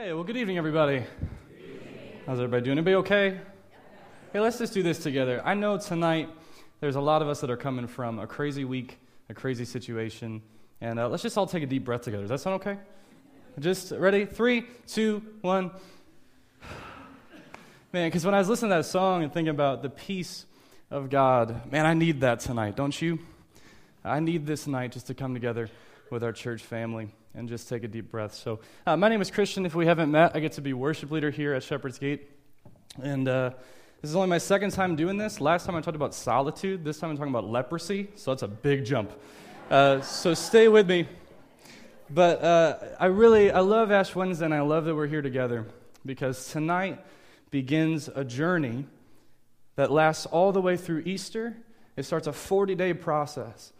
Hey, well, good evening, everybody. How's everybody doing? Everybody okay? Hey, let's just do this together. I know tonight there's a lot of us that are coming from a crazy week, a crazy situation, and uh, let's just all take a deep breath together. Does that sound okay? Just ready? Three, two, one. Man, because when I was listening to that song and thinking about the peace of God, man, I need that tonight, don't you? I need this night just to come together with our church family and just take a deep breath. So, uh, my name is Christian. If we haven't met, I get to be worship leader here at Shepherd's Gate. And uh, this is only my second time doing this. Last time I talked about solitude. This time I'm talking about leprosy. So, that's a big jump. Uh, so, stay with me. But uh, I really, I love Ash Wednesday, and I love that we're here together because tonight begins a journey that lasts all the way through Easter. It starts a 40 day process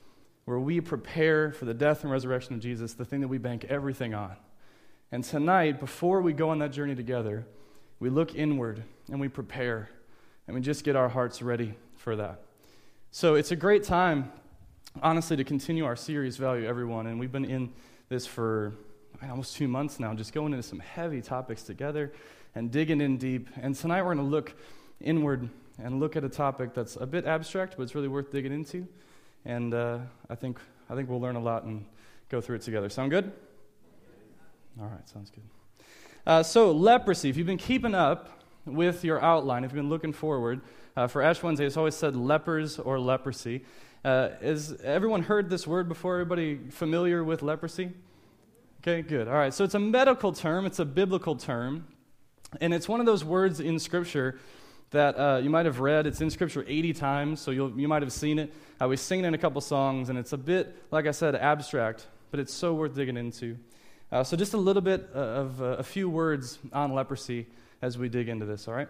where we prepare for the death and resurrection of Jesus, the thing that we bank everything on. And tonight, before we go on that journey together, we look inward and we prepare and we just get our hearts ready for that. So it's a great time, honestly, to continue our series, Value Everyone. And we've been in this for almost two months now, just going into some heavy topics together and digging in deep. And tonight we're going to look inward and look at a topic that's a bit abstract, but it's really worth digging into and uh, I think I think we'll learn a lot and go through it together. Sound good? All right, sounds good. Uh, so leprosy. If you've been keeping up with your outline, if you've been looking forward uh, for Ash Wednesday, it's always said lepers or leprosy. Uh, everyone heard this word before? Everybody familiar with leprosy? Okay, good. All right. So it's a medical term. It's a biblical term, and it's one of those words in Scripture that uh, you might have read. It's in Scripture 80 times, so you might have seen it. Uh, we sing it in a couple songs, and it's a bit, like I said, abstract, but it's so worth digging into. Uh, so, just a little bit uh, of uh, a few words on leprosy as we dig into this, all right?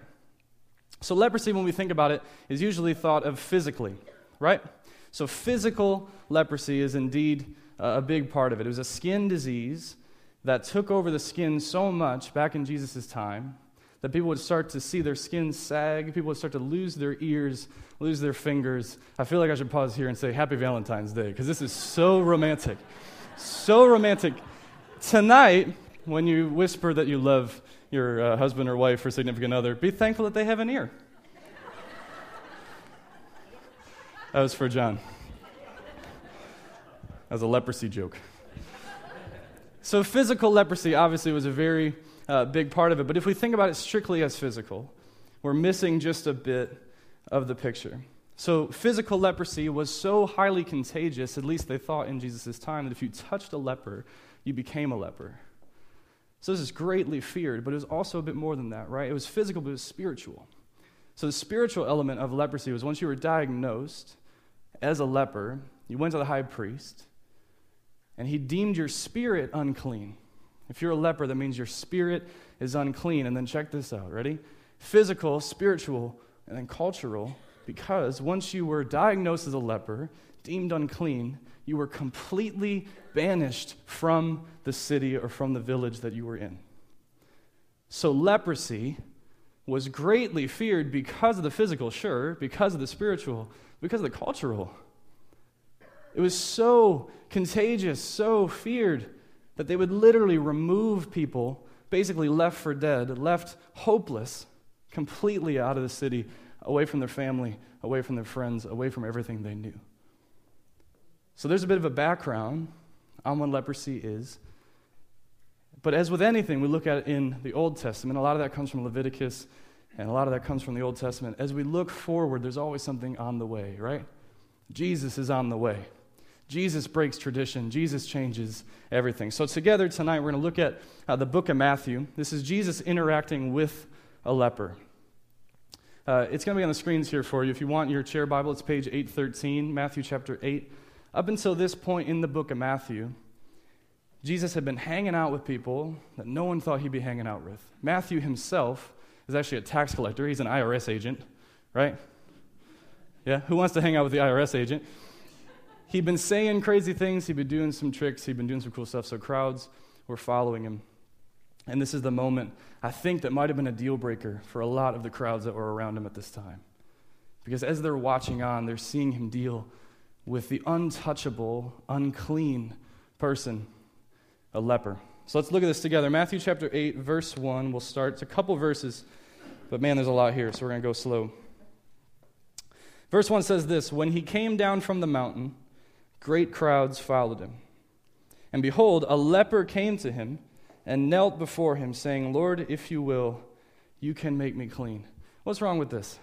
So, leprosy, when we think about it, is usually thought of physically, right? So, physical leprosy is indeed a big part of it. It was a skin disease that took over the skin so much back in Jesus' time that people would start to see their skin sag, people would start to lose their ears, lose their fingers. I feel like I should pause here and say Happy Valentine's Day because this is so romantic. so romantic. Tonight, when you whisper that you love your uh, husband or wife or significant other, be thankful that they have an ear. that was for John. That was a leprosy joke. So, physical leprosy obviously was a very uh, big part of it. But if we think about it strictly as physical, we're missing just a bit of the picture. So, physical leprosy was so highly contagious, at least they thought in Jesus' time, that if you touched a leper, you became a leper. So, this is greatly feared, but it was also a bit more than that, right? It was physical, but it was spiritual. So, the spiritual element of leprosy was once you were diagnosed as a leper, you went to the high priest, and he deemed your spirit unclean. If you're a leper, that means your spirit is unclean. And then check this out. Ready? Physical, spiritual, and then cultural. Because once you were diagnosed as a leper, deemed unclean, you were completely banished from the city or from the village that you were in. So leprosy was greatly feared because of the physical, sure, because of the spiritual, because of the cultural. It was so contagious, so feared that they would literally remove people, basically left for dead, left hopeless, completely out of the city, away from their family, away from their friends, away from everything they knew. So there's a bit of a background on what leprosy is. But as with anything we look at it in the Old Testament, a lot of that comes from Leviticus and a lot of that comes from the Old Testament. As we look forward, there's always something on the way, right? Jesus is on the way. Jesus breaks tradition. Jesus changes everything. So, together tonight, we're going to look at uh, the book of Matthew. This is Jesus interacting with a leper. Uh, it's going to be on the screens here for you. If you want your chair Bible, it's page 813, Matthew chapter 8. Up until this point in the book of Matthew, Jesus had been hanging out with people that no one thought he'd be hanging out with. Matthew himself is actually a tax collector, he's an IRS agent, right? Yeah, who wants to hang out with the IRS agent? He'd been saying crazy things, he'd been doing some tricks, he'd been doing some cool stuff, so crowds were following him. And this is the moment I think that might have been a deal breaker for a lot of the crowds that were around him at this time. Because as they're watching on, they're seeing him deal with the untouchable, unclean person, a leper. So let's look at this together. Matthew chapter 8, verse 1. We'll start. It's a couple verses, but man, there's a lot here, so we're going to go slow. Verse 1 says this When he came down from the mountain, great crowds followed him. And behold, a leper came to him and knelt before him, saying, Lord, if you will, you can make me clean. What's wrong with this?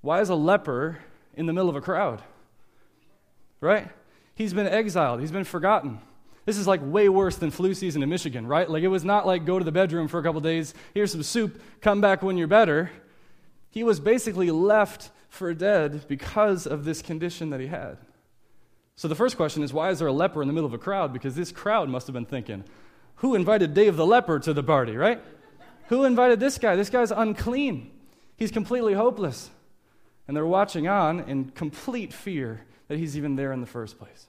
Why is a leper in the middle of a crowd? Right? He's been exiled, he's been forgotten. This is like way worse than flu season in Michigan, right? Like it was not like go to the bedroom for a couple days, here's some soup, come back when you're better. He was basically left for dead because of this condition that he had. So the first question is why is there a leper in the middle of a crowd? Because this crowd must have been thinking, who invited Dave the leper to the party, right? Who invited this guy? This guy's unclean. He's completely hopeless. And they're watching on in complete fear that he's even there in the first place.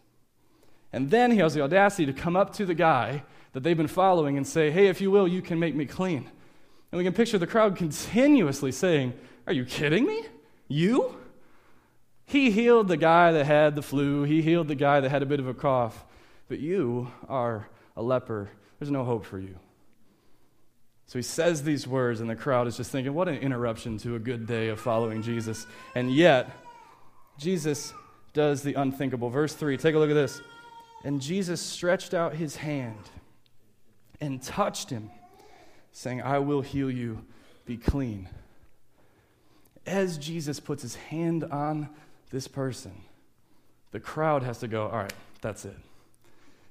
And then he has the audacity to come up to the guy that they've been following and say, Hey, if you will, you can make me clean. And we can picture the crowd continuously saying, Are you kidding me? You? He healed the guy that had the flu, he healed the guy that had a bit of a cough, but you are a leper. There's no hope for you. So he says these words, and the crowd is just thinking, what an interruption to a good day of following Jesus. And yet, Jesus does the unthinkable. Verse 3, take a look at this. And Jesus stretched out his hand and touched him, saying, I will heal you, be clean. As Jesus puts his hand on this person, the crowd has to go, All right, that's it.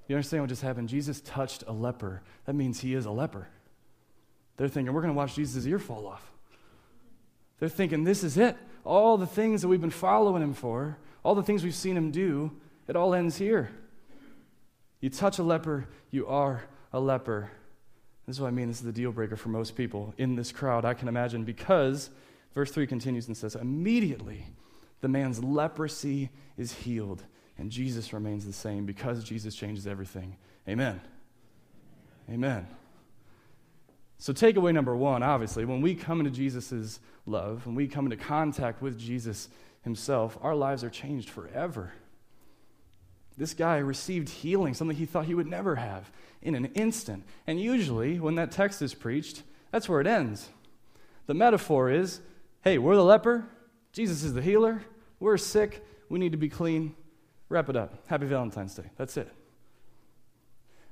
You understand what just happened? Jesus touched a leper. That means he is a leper. They're thinking, We're going to watch Jesus' ear fall off. They're thinking, This is it. All the things that we've been following him for, all the things we've seen him do, it all ends here. You touch a leper, you are a leper. This is what I mean. This is the deal breaker for most people in this crowd, I can imagine, because verse 3 continues and says, Immediately the man's leprosy is healed, and Jesus remains the same because Jesus changes everything. Amen. Amen. So, takeaway number one, obviously, when we come into Jesus' love, when we come into contact with Jesus himself, our lives are changed forever. This guy received healing, something he thought he would never have, in an instant. And usually, when that text is preached, that's where it ends. The metaphor is hey, we're the leper, Jesus is the healer, we're sick, we need to be clean. Wrap it up. Happy Valentine's Day. That's it.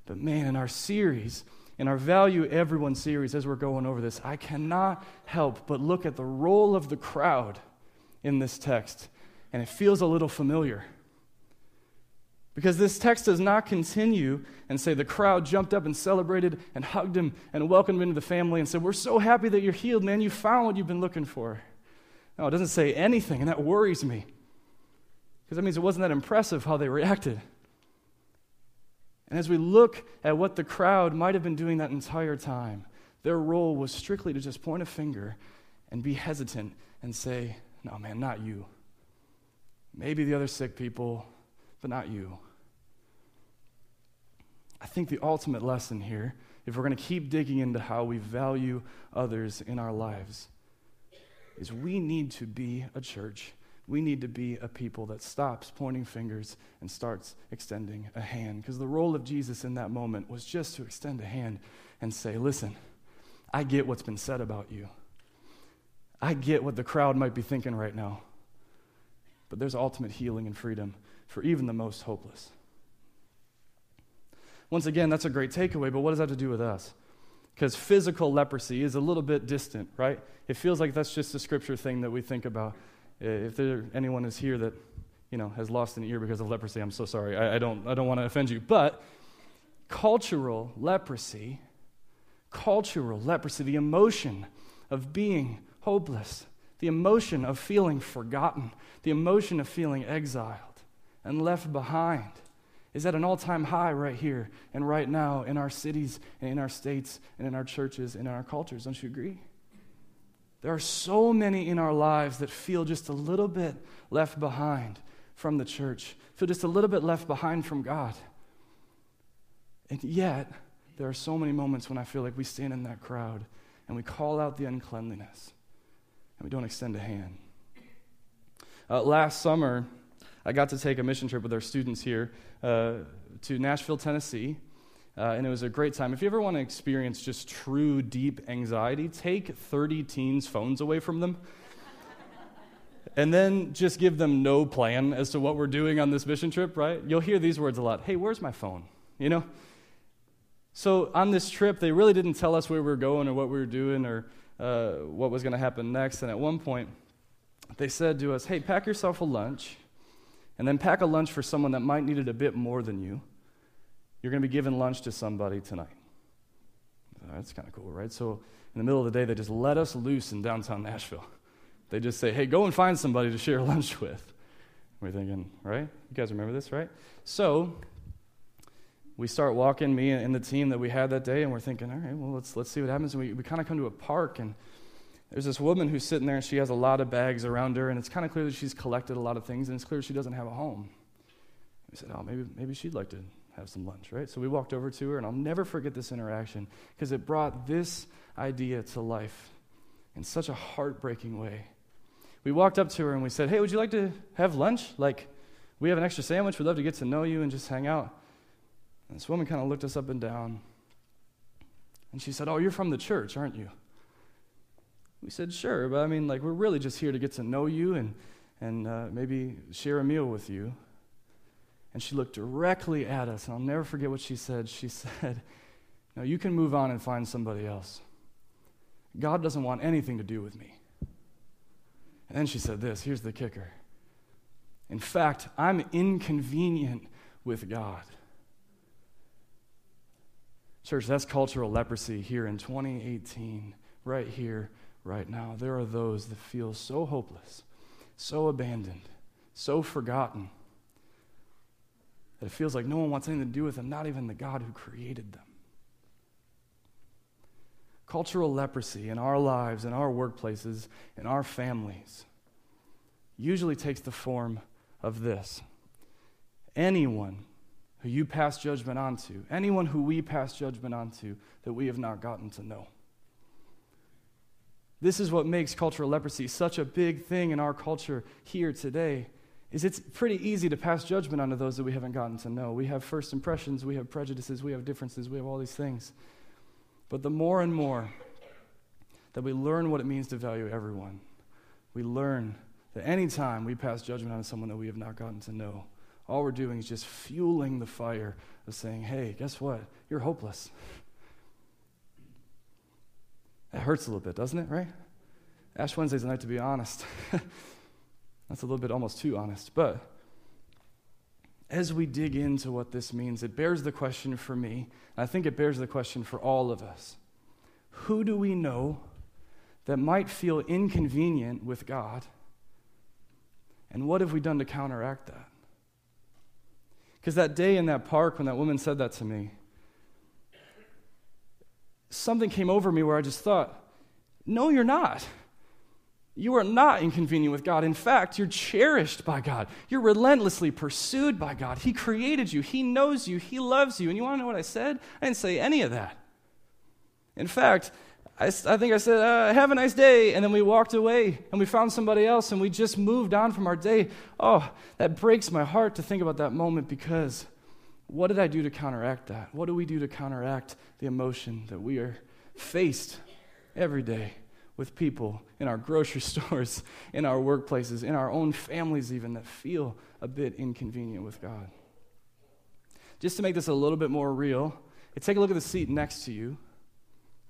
But man, in our series, in our Value Everyone series, as we're going over this, I cannot help but look at the role of the crowd in this text, and it feels a little familiar. Because this text does not continue and say the crowd jumped up and celebrated and hugged him and welcomed him into the family and said, We're so happy that you're healed, man. You found what you've been looking for. No, it doesn't say anything, and that worries me. Because that means it wasn't that impressive how they reacted. And as we look at what the crowd might have been doing that entire time, their role was strictly to just point a finger and be hesitant and say, No, man, not you. Maybe the other sick people, but not you. I think the ultimate lesson here, if we're going to keep digging into how we value others in our lives, is we need to be a church. We need to be a people that stops pointing fingers and starts extending a hand. Because the role of Jesus in that moment was just to extend a hand and say, Listen, I get what's been said about you. I get what the crowd might be thinking right now. But there's ultimate healing and freedom for even the most hopeless. Once again, that's a great takeaway, but what does that have to do with us? Because physical leprosy is a little bit distant, right? It feels like that's just a scripture thing that we think about. If there anyone is here that you know has lost an ear because of leprosy, I'm so sorry. I, I don't I don't want to offend you. But cultural leprosy, cultural leprosy, the emotion of being hopeless, the emotion of feeling forgotten, the emotion of feeling exiled and left behind is at an all time high right here and right now in our cities and in our states and in our churches and in our cultures. Don't you agree? There are so many in our lives that feel just a little bit left behind from the church, feel just a little bit left behind from God. And yet, there are so many moments when I feel like we stand in that crowd and we call out the uncleanliness and we don't extend a hand. Uh, last summer, I got to take a mission trip with our students here uh, to Nashville, Tennessee. Uh, and it was a great time. If you ever want to experience just true, deep anxiety, take 30 teens' phones away from them. and then just give them no plan as to what we're doing on this mission trip, right? You'll hear these words a lot Hey, where's my phone? You know? So on this trip, they really didn't tell us where we were going or what we were doing or uh, what was going to happen next. And at one point, they said to us, Hey, pack yourself a lunch, and then pack a lunch for someone that might need it a bit more than you. You're going to be giving lunch to somebody tonight. That's kind of cool, right? So, in the middle of the day, they just let us loose in downtown Nashville. They just say, hey, go and find somebody to share lunch with. We're thinking, right? You guys remember this, right? So, we start walking, me and the team that we had that day, and we're thinking, all right, well, let's, let's see what happens. And we, we kind of come to a park, and there's this woman who's sitting there, and she has a lot of bags around her, and it's kind of clear that she's collected a lot of things, and it's clear she doesn't have a home. We said, oh, maybe, maybe she'd like to have some lunch, right? So we walked over to her, and I'll never forget this interaction because it brought this idea to life in such a heartbreaking way. We walked up to her and we said, Hey, would you like to have lunch? Like, we have an extra sandwich. We'd love to get to know you and just hang out. And this woman kind of looked us up and down. And she said, Oh, you're from the church, aren't you? We said, Sure, but I mean, like, we're really just here to get to know you and, and uh, maybe share a meal with you. And she looked directly at us, and I'll never forget what she said. She said, No, you can move on and find somebody else. God doesn't want anything to do with me. And then she said this here's the kicker. In fact, I'm inconvenient with God. Church, that's cultural leprosy here in 2018, right here, right now. There are those that feel so hopeless, so abandoned, so forgotten that it feels like no one wants anything to do with them, not even the God who created them. Cultural leprosy in our lives, in our workplaces, in our families usually takes the form of this anyone who you pass judgment onto, anyone who we pass judgment onto that we have not gotten to know. This is what makes cultural leprosy such a big thing in our culture here today is it's pretty easy to pass judgment onto those that we haven't gotten to know. We have first impressions, we have prejudices, we have differences, we have all these things. But the more and more that we learn what it means to value everyone, we learn that anytime we pass judgment on someone that we have not gotten to know, all we're doing is just fueling the fire of saying, hey, guess what? You're hopeless. That hurts a little bit, doesn't it, right? Ash Wednesday's a night to be honest. That's a little bit almost too honest. But as we dig into what this means, it bears the question for me, and I think it bears the question for all of us. Who do we know that might feel inconvenient with God? And what have we done to counteract that? Because that day in that park when that woman said that to me, something came over me where I just thought, no, you're not. You are not inconvenient with God. In fact, you're cherished by God. You're relentlessly pursued by God. He created you, He knows you, He loves you. And you want to know what I said? I didn't say any of that. In fact, I, I think I said, uh, Have a nice day. And then we walked away and we found somebody else and we just moved on from our day. Oh, that breaks my heart to think about that moment because what did I do to counteract that? What do we do to counteract the emotion that we are faced every day? with people in our grocery stores, in our workplaces, in our own families, even that feel a bit inconvenient with God. Just to make this a little bit more real, take a look at the seat next to you,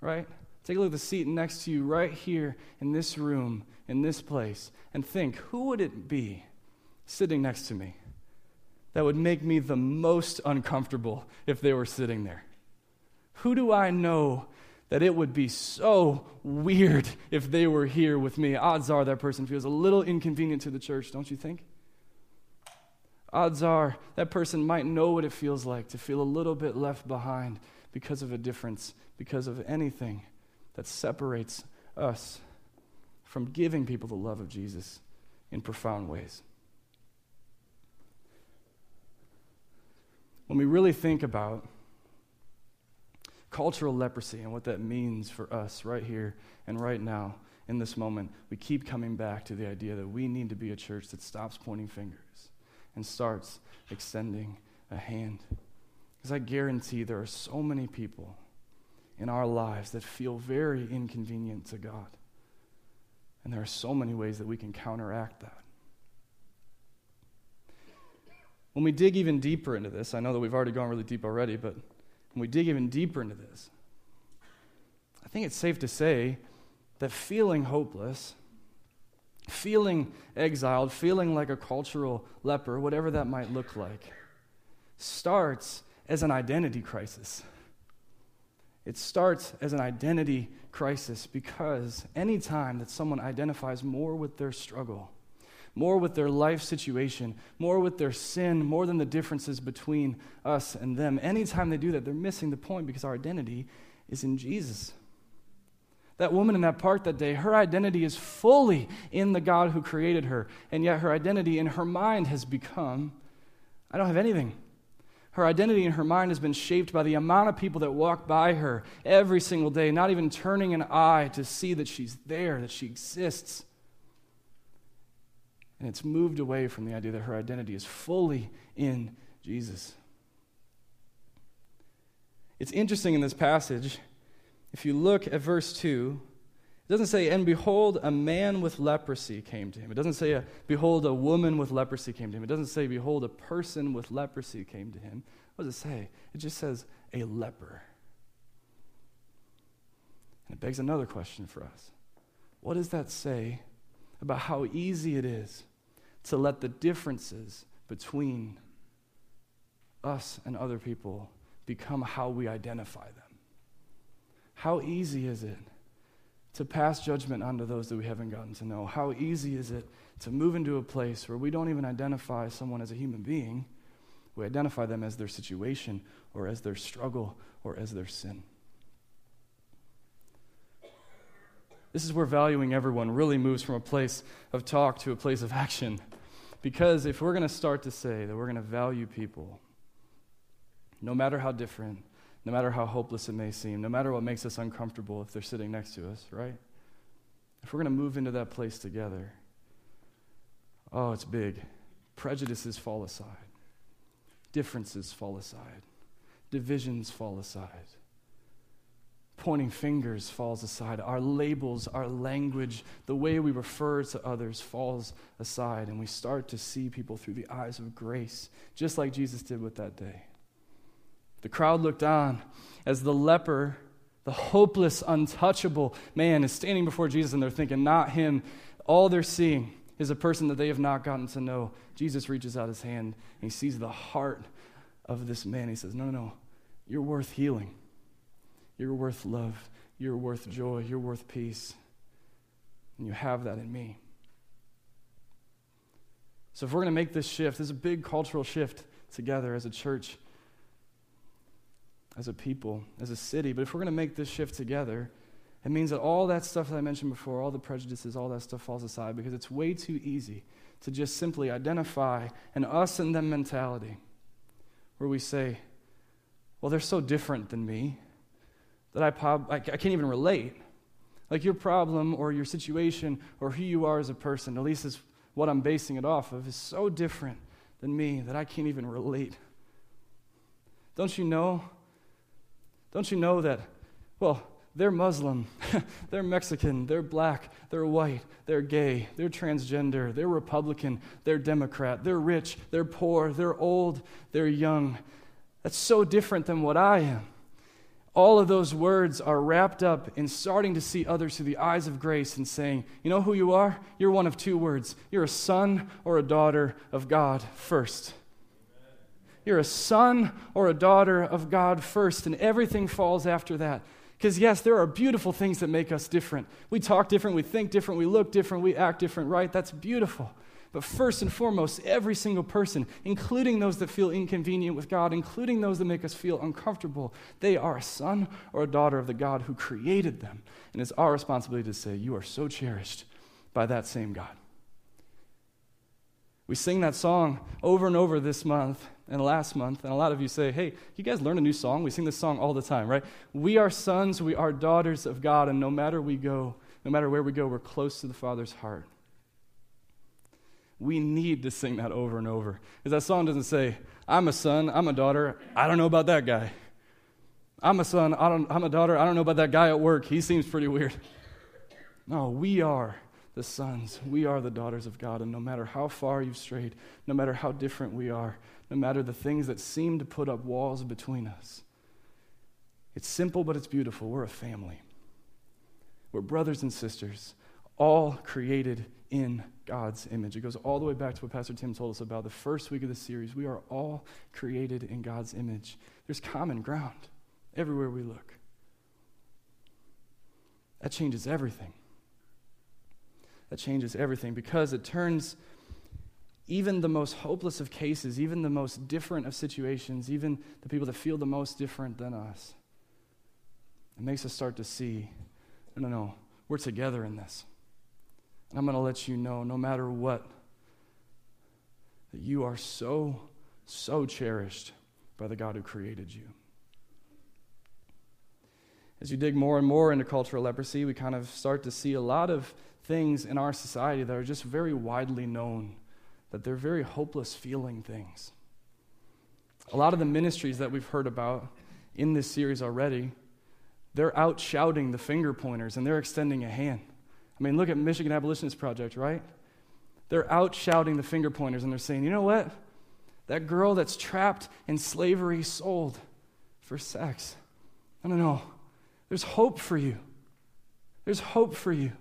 right? Take a look at the seat next to you right here in this room, in this place, and think who would it be sitting next to me that would make me the most uncomfortable if they were sitting there? Who do I know that it would be so weird if they were here with me. Odds are that person feels a little inconvenient to the church, don't you think? Odds are that person might know what it feels like to feel a little bit left behind because of a difference, because of anything that separates us from giving people the love of Jesus in profound ways. When we really think about cultural leprosy and what that means for us right here and right now in this moment, we keep coming back to the idea that we need to be a church that stops pointing fingers and starts extending a hand. Because I guarantee there are so many people in our lives that feel very inconvenient to God. And there are so many ways that we can counteract that. When we dig even deeper into this, I know that we've already gone really deep already, but when we dig even deeper into this, I think it's safe to say that feeling hopeless, feeling exiled, feeling like a cultural leper, whatever that might look like, starts as an identity crisis. It starts as an identity crisis because anytime that someone identifies more with their struggle, more with their life situation, more with their sin, more than the differences between us and them, anytime they do that, they're missing the point because our identity is in Jesus. That woman in that park that day, her identity is fully in the God who created her, and yet her identity in her mind has become I don't have anything. Her identity in her mind has been shaped by the amount of people that walk by her every single day, not even turning an eye to see that she's there, that she exists. And it's moved away from the idea that her identity is fully in Jesus. It's interesting in this passage, if you look at verse 2, it doesn't say, and behold, a man with leprosy came to him. It doesn't say, uh, behold, a woman with leprosy came to him. It doesn't say, behold, a person with leprosy came to him. What does it say? It just says, a leper. And it begs another question for us. What does that say about how easy it is to let the differences between us and other people become how we identify them? How easy is it to pass judgment onto those that we haven't gotten to know? How easy is it to move into a place where we don't even identify someone as a human being? We identify them as their situation or as their struggle or as their sin. This is where valuing everyone really moves from a place of talk to a place of action. Because if we're going to start to say that we're going to value people, no matter how different, no matter how hopeless it may seem, no matter what makes us uncomfortable if they're sitting next to us, right? If we're going to move into that place together, oh, it's big. Prejudices fall aside, differences fall aside, divisions fall aside, pointing fingers falls aside, our labels, our language, the way we refer to others falls aside, and we start to see people through the eyes of grace, just like Jesus did with that day. The crowd looked on as the leper, the hopeless, untouchable man, is standing before Jesus, and they're thinking, not him. All they're seeing is a person that they have not gotten to know. Jesus reaches out his hand, and he sees the heart of this man. He says, No, no, no. You're worth healing. You're worth love. You're worth joy. You're worth peace. And you have that in me. So, if we're going to make this shift, this is a big cultural shift together as a church as a people, as a city. But if we're going to make this shift together, it means that all that stuff that I mentioned before, all the prejudices, all that stuff falls aside because it's way too easy to just simply identify an us and them mentality where we say, well, they're so different than me that I, prob- I, I can't even relate. Like your problem or your situation or who you are as a person, at least is what I'm basing it off of, is so different than me that I can't even relate. Don't you know don't you know that, well, they're Muslim, they're Mexican, they're black, they're white, they're gay, they're transgender, they're Republican, they're Democrat, they're rich, they're poor, they're old, they're young. That's so different than what I am. All of those words are wrapped up in starting to see others through the eyes of grace and saying, You know who you are? You're one of two words. You're a son or a daughter of God first. You're a son or a daughter of God first, and everything falls after that. Because, yes, there are beautiful things that make us different. We talk different, we think different, we look different, we act different, right? That's beautiful. But first and foremost, every single person, including those that feel inconvenient with God, including those that make us feel uncomfortable, they are a son or a daughter of the God who created them. And it's our responsibility to say, You are so cherished by that same God. We sing that song over and over this month and last month, and a lot of you say, hey, you guys learn a new song? We sing this song all the time, right? We are sons, we are daughters of God, and no matter we go, no matter where we go, we're close to the Father's heart. We need to sing that over and over. Because that song doesn't say, I'm a son, I'm a daughter, I don't know about that guy. I'm a son, I don't, I'm a daughter, I don't know about that guy at work, he seems pretty weird. No, we are the sons, we are the daughters of God, and no matter how far you've strayed, no matter how different we are, no matter the things that seem to put up walls between us, it's simple, but it's beautiful. We're a family. We're brothers and sisters, all created in God's image. It goes all the way back to what Pastor Tim told us about the first week of the series. We are all created in God's image. There's common ground everywhere we look. That changes everything. That changes everything because it turns even the most hopeless of cases, even the most different of situations, even the people that feel the most different than us, it makes us start to see no, no, no, we're together in this. I'm going to let you know, no matter what, that you are so, so cherished by the God who created you. As you dig more and more into cultural leprosy, we kind of start to see a lot of things in our society that are just very widely known, that they're very hopeless feeling things. A lot of the ministries that we've heard about in this series already, they're out shouting the finger pointers and they're extending a hand. I mean, look at Michigan Abolitionist Project, right? They're out shouting the finger pointers and they're saying, you know what? That girl that's trapped in slavery sold for sex. No, no, no. There's hope for you. There's hope for you.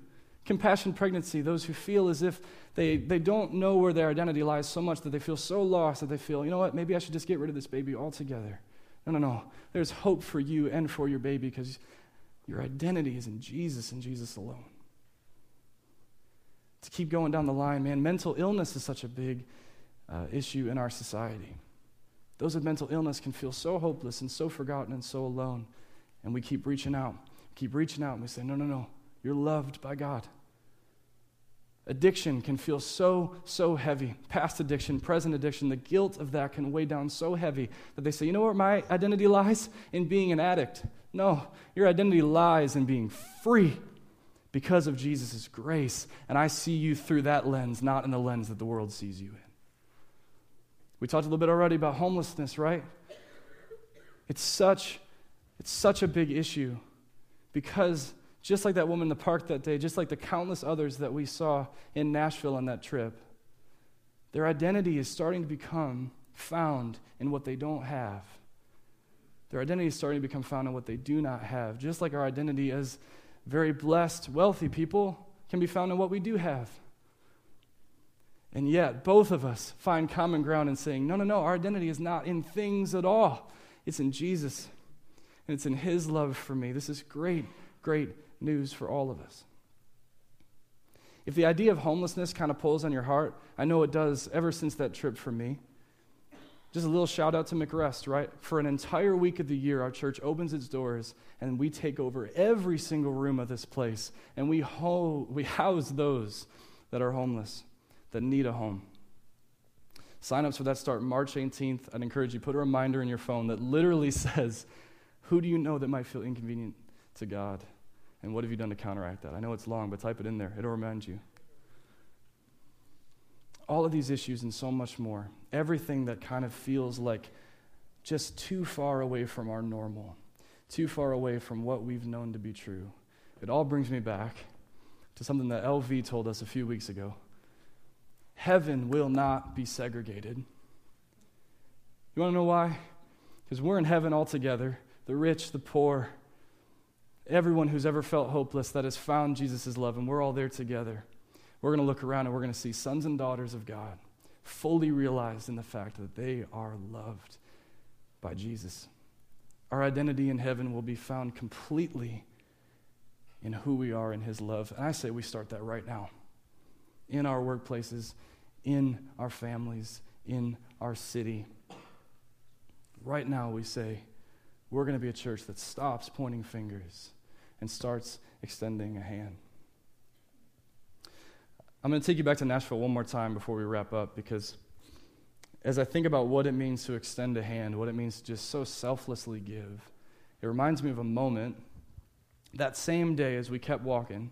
Compassion pregnancy, those who feel as if they, they don't know where their identity lies so much that they feel so lost that they feel, you know what, maybe I should just get rid of this baby altogether. No, no, no. There's hope for you and for your baby because your identity is in Jesus and Jesus alone to keep going down the line, man, mental illness is such a big uh, issue in our society. Those with mental illness can feel so hopeless and so forgotten and so alone. And we keep reaching out, keep reaching out, and we say, No, no, no, you're loved by God. Addiction can feel so, so heavy. Past addiction, present addiction, the guilt of that can weigh down so heavy that they say, You know where my identity lies? In being an addict. No, your identity lies in being free because of Jesus' grace. And I see you through that lens, not in the lens that the world sees you in. We talked a little bit already about homelessness, right? It's such, it's such a big issue because just like that woman in the park that day, just like the countless others that we saw in Nashville on that trip, their identity is starting to become found in what they don't have. Their identity is starting to become found in what they do not have. Just like our identity as very blessed, wealthy people can be found in what we do have. And yet, both of us find common ground in saying, no, no, no, our identity is not in things at all. It's in Jesus, and it's in His love for me. This is great, great news for all of us. If the idea of homelessness kind of pulls on your heart, I know it does ever since that trip for me. Just a little shout out to McRest, right? For an entire week of the year, our church opens its doors and we take over every single room of this place and we, ho- we house those that are homeless, that need a home. Sign-ups for that start March 18th. I'd encourage you put a reminder in your phone that literally says, "Who do you know that might feel inconvenient to God, and what have you done to counteract that?" I know it's long, but type it in there. It'll remind you. All of these issues and so much more. Everything that kind of feels like just too far away from our normal too far away from what we've known to be true. It all brings me back to something that LV told us a few weeks ago. Heaven will not be segregated. You want to know why? Because we're in heaven all together the rich, the poor, everyone who's ever felt hopeless that has found Jesus' love, and we're all there together. We're going to look around and we're going to see sons and daughters of God fully realized in the fact that they are loved by Jesus. Our identity in heaven will be found completely in who we are in His love. And I say we start that right now in our workplaces, in our families, in our city. Right now, we say we're going to be a church that stops pointing fingers and starts extending a hand. I'm going to take you back to Nashville one more time before we wrap up because as I think about what it means to extend a hand, what it means to just so selflessly give, it reminds me of a moment that same day as we kept walking.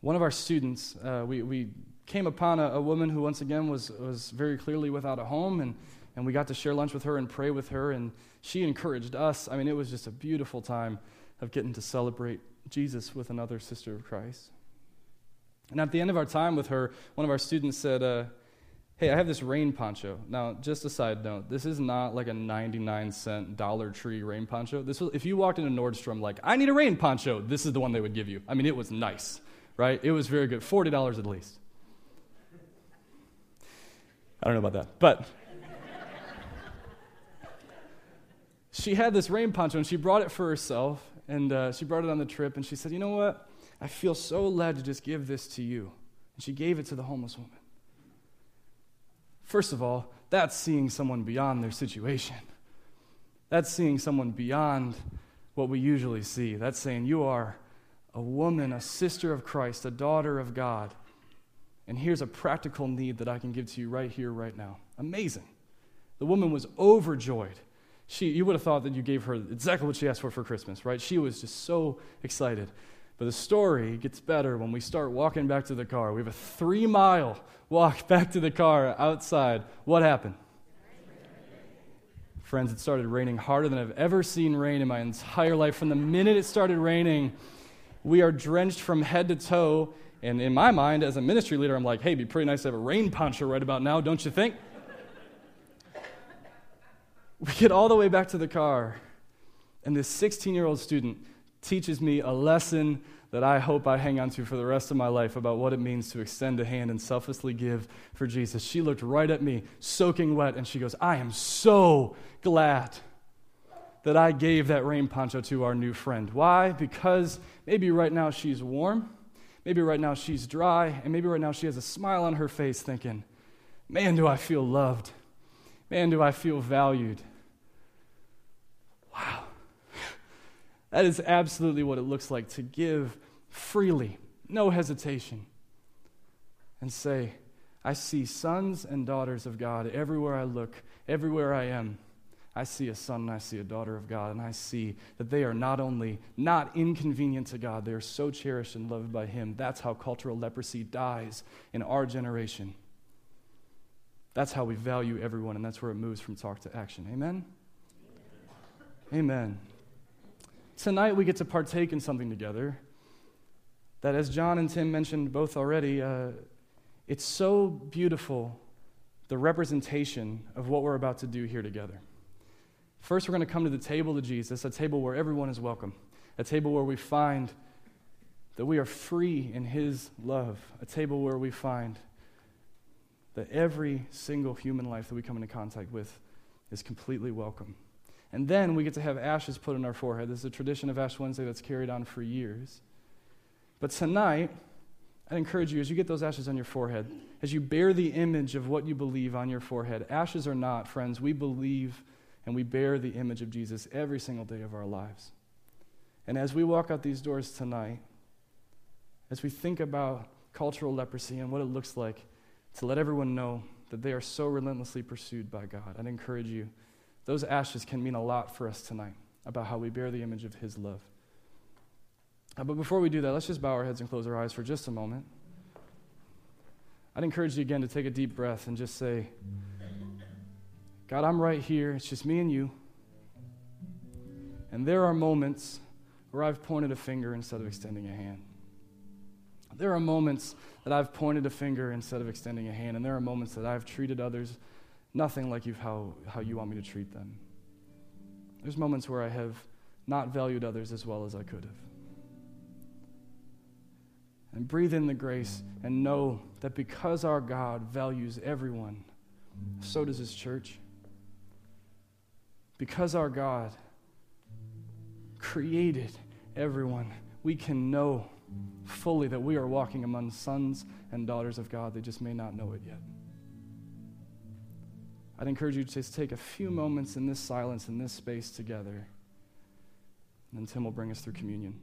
One of our students, uh, we, we came upon a, a, woman who, once again, was, was very clearly without a home, and, and we got to share lunch with her and pray with her, and she encouraged us. I mean, it was just a beautiful time of getting to celebrate Jesus with another sister of Christ. And at the end of our time with her, one of our students said, uh, Hey, I have this rain poncho. Now, just a side note, this is not like a 99 cent Dollar Tree rain poncho. This was, if you walked into Nordstrom, like, I need a rain poncho, this is the one they would give you. I mean, it was nice, right? It was very good. $40 at least. I don't know about that. But she had this rain poncho and she brought it for herself and uh, she brought it on the trip and she said, You know what? I feel so led to just give this to you. And she gave it to the homeless woman. First of all, that's seeing someone beyond their situation. That's seeing someone beyond what we usually see. That's saying, You are a woman, a sister of Christ, a daughter of God. And here's a practical need that I can give to you right here, right now. Amazing. The woman was overjoyed. She, you would have thought that you gave her exactly what she asked for for Christmas, right? She was just so excited. But the story gets better when we start walking back to the car. We have a three mile walk back to the car outside. What happened? Friends, it started raining harder than I've ever seen rain in my entire life. From the minute it started raining, we are drenched from head to toe. And in my mind, as a ministry leader, I'm like, hey, it'd be pretty nice to have a rain poncho right about now, don't you think? we get all the way back to the car, and this 16 year old student teaches me a lesson that I hope I hang on to for the rest of my life about what it means to extend a hand and selflessly give for Jesus. She looked right at me, soaking wet, and she goes, I am so glad that I gave that rain poncho to our new friend. Why? Because maybe right now she's warm, maybe right now she's dry, and maybe right now she has a smile on her face thinking, Man, do I feel loved. Man, do I feel valued. That is absolutely what it looks like to give freely, no hesitation, and say, I see sons and daughters of God everywhere I look, everywhere I am. I see a son and I see a daughter of God, and I see that they are not only not inconvenient to God, they are so cherished and loved by Him. That's how cultural leprosy dies in our generation. That's how we value everyone, and that's where it moves from talk to action. Amen? Amen. Amen tonight we get to partake in something together that, as John and Tim mentioned both already, uh, it's so beautiful the representation of what we're about to do here together. First, we're going to come to the table of Jesus, a table where everyone is welcome, a table where we find that we are free in His love, a table where we find that every single human life that we come into contact with is completely welcome. And then we get to have ashes put on our forehead. This is a tradition of Ash Wednesday that's carried on for years. But tonight, i encourage you as you get those ashes on your forehead, as you bear the image of what you believe on your forehead, ashes or not, friends, we believe and we bear the image of Jesus every single day of our lives. And as we walk out these doors tonight, as we think about cultural leprosy and what it looks like to let everyone know that they are so relentlessly pursued by God, I'd encourage you those ashes can mean a lot for us tonight about how we bear the image of His love. Uh, but before we do that, let's just bow our heads and close our eyes for just a moment. I'd encourage you again to take a deep breath and just say, God, I'm right here. It's just me and you. And there are moments where I've pointed a finger instead of extending a hand. There are moments that I've pointed a finger instead of extending a hand. And there are moments that I've treated others nothing like you how, how you want me to treat them. There's moments where I have not valued others as well as I could have. And breathe in the grace and know that because our God values everyone, so does His church. Because our God created everyone, we can know fully that we are walking among sons and daughters of God. They just may not know it yet. I'd encourage you to just take a few moments in this silence, in this space together. And then Tim will bring us through communion.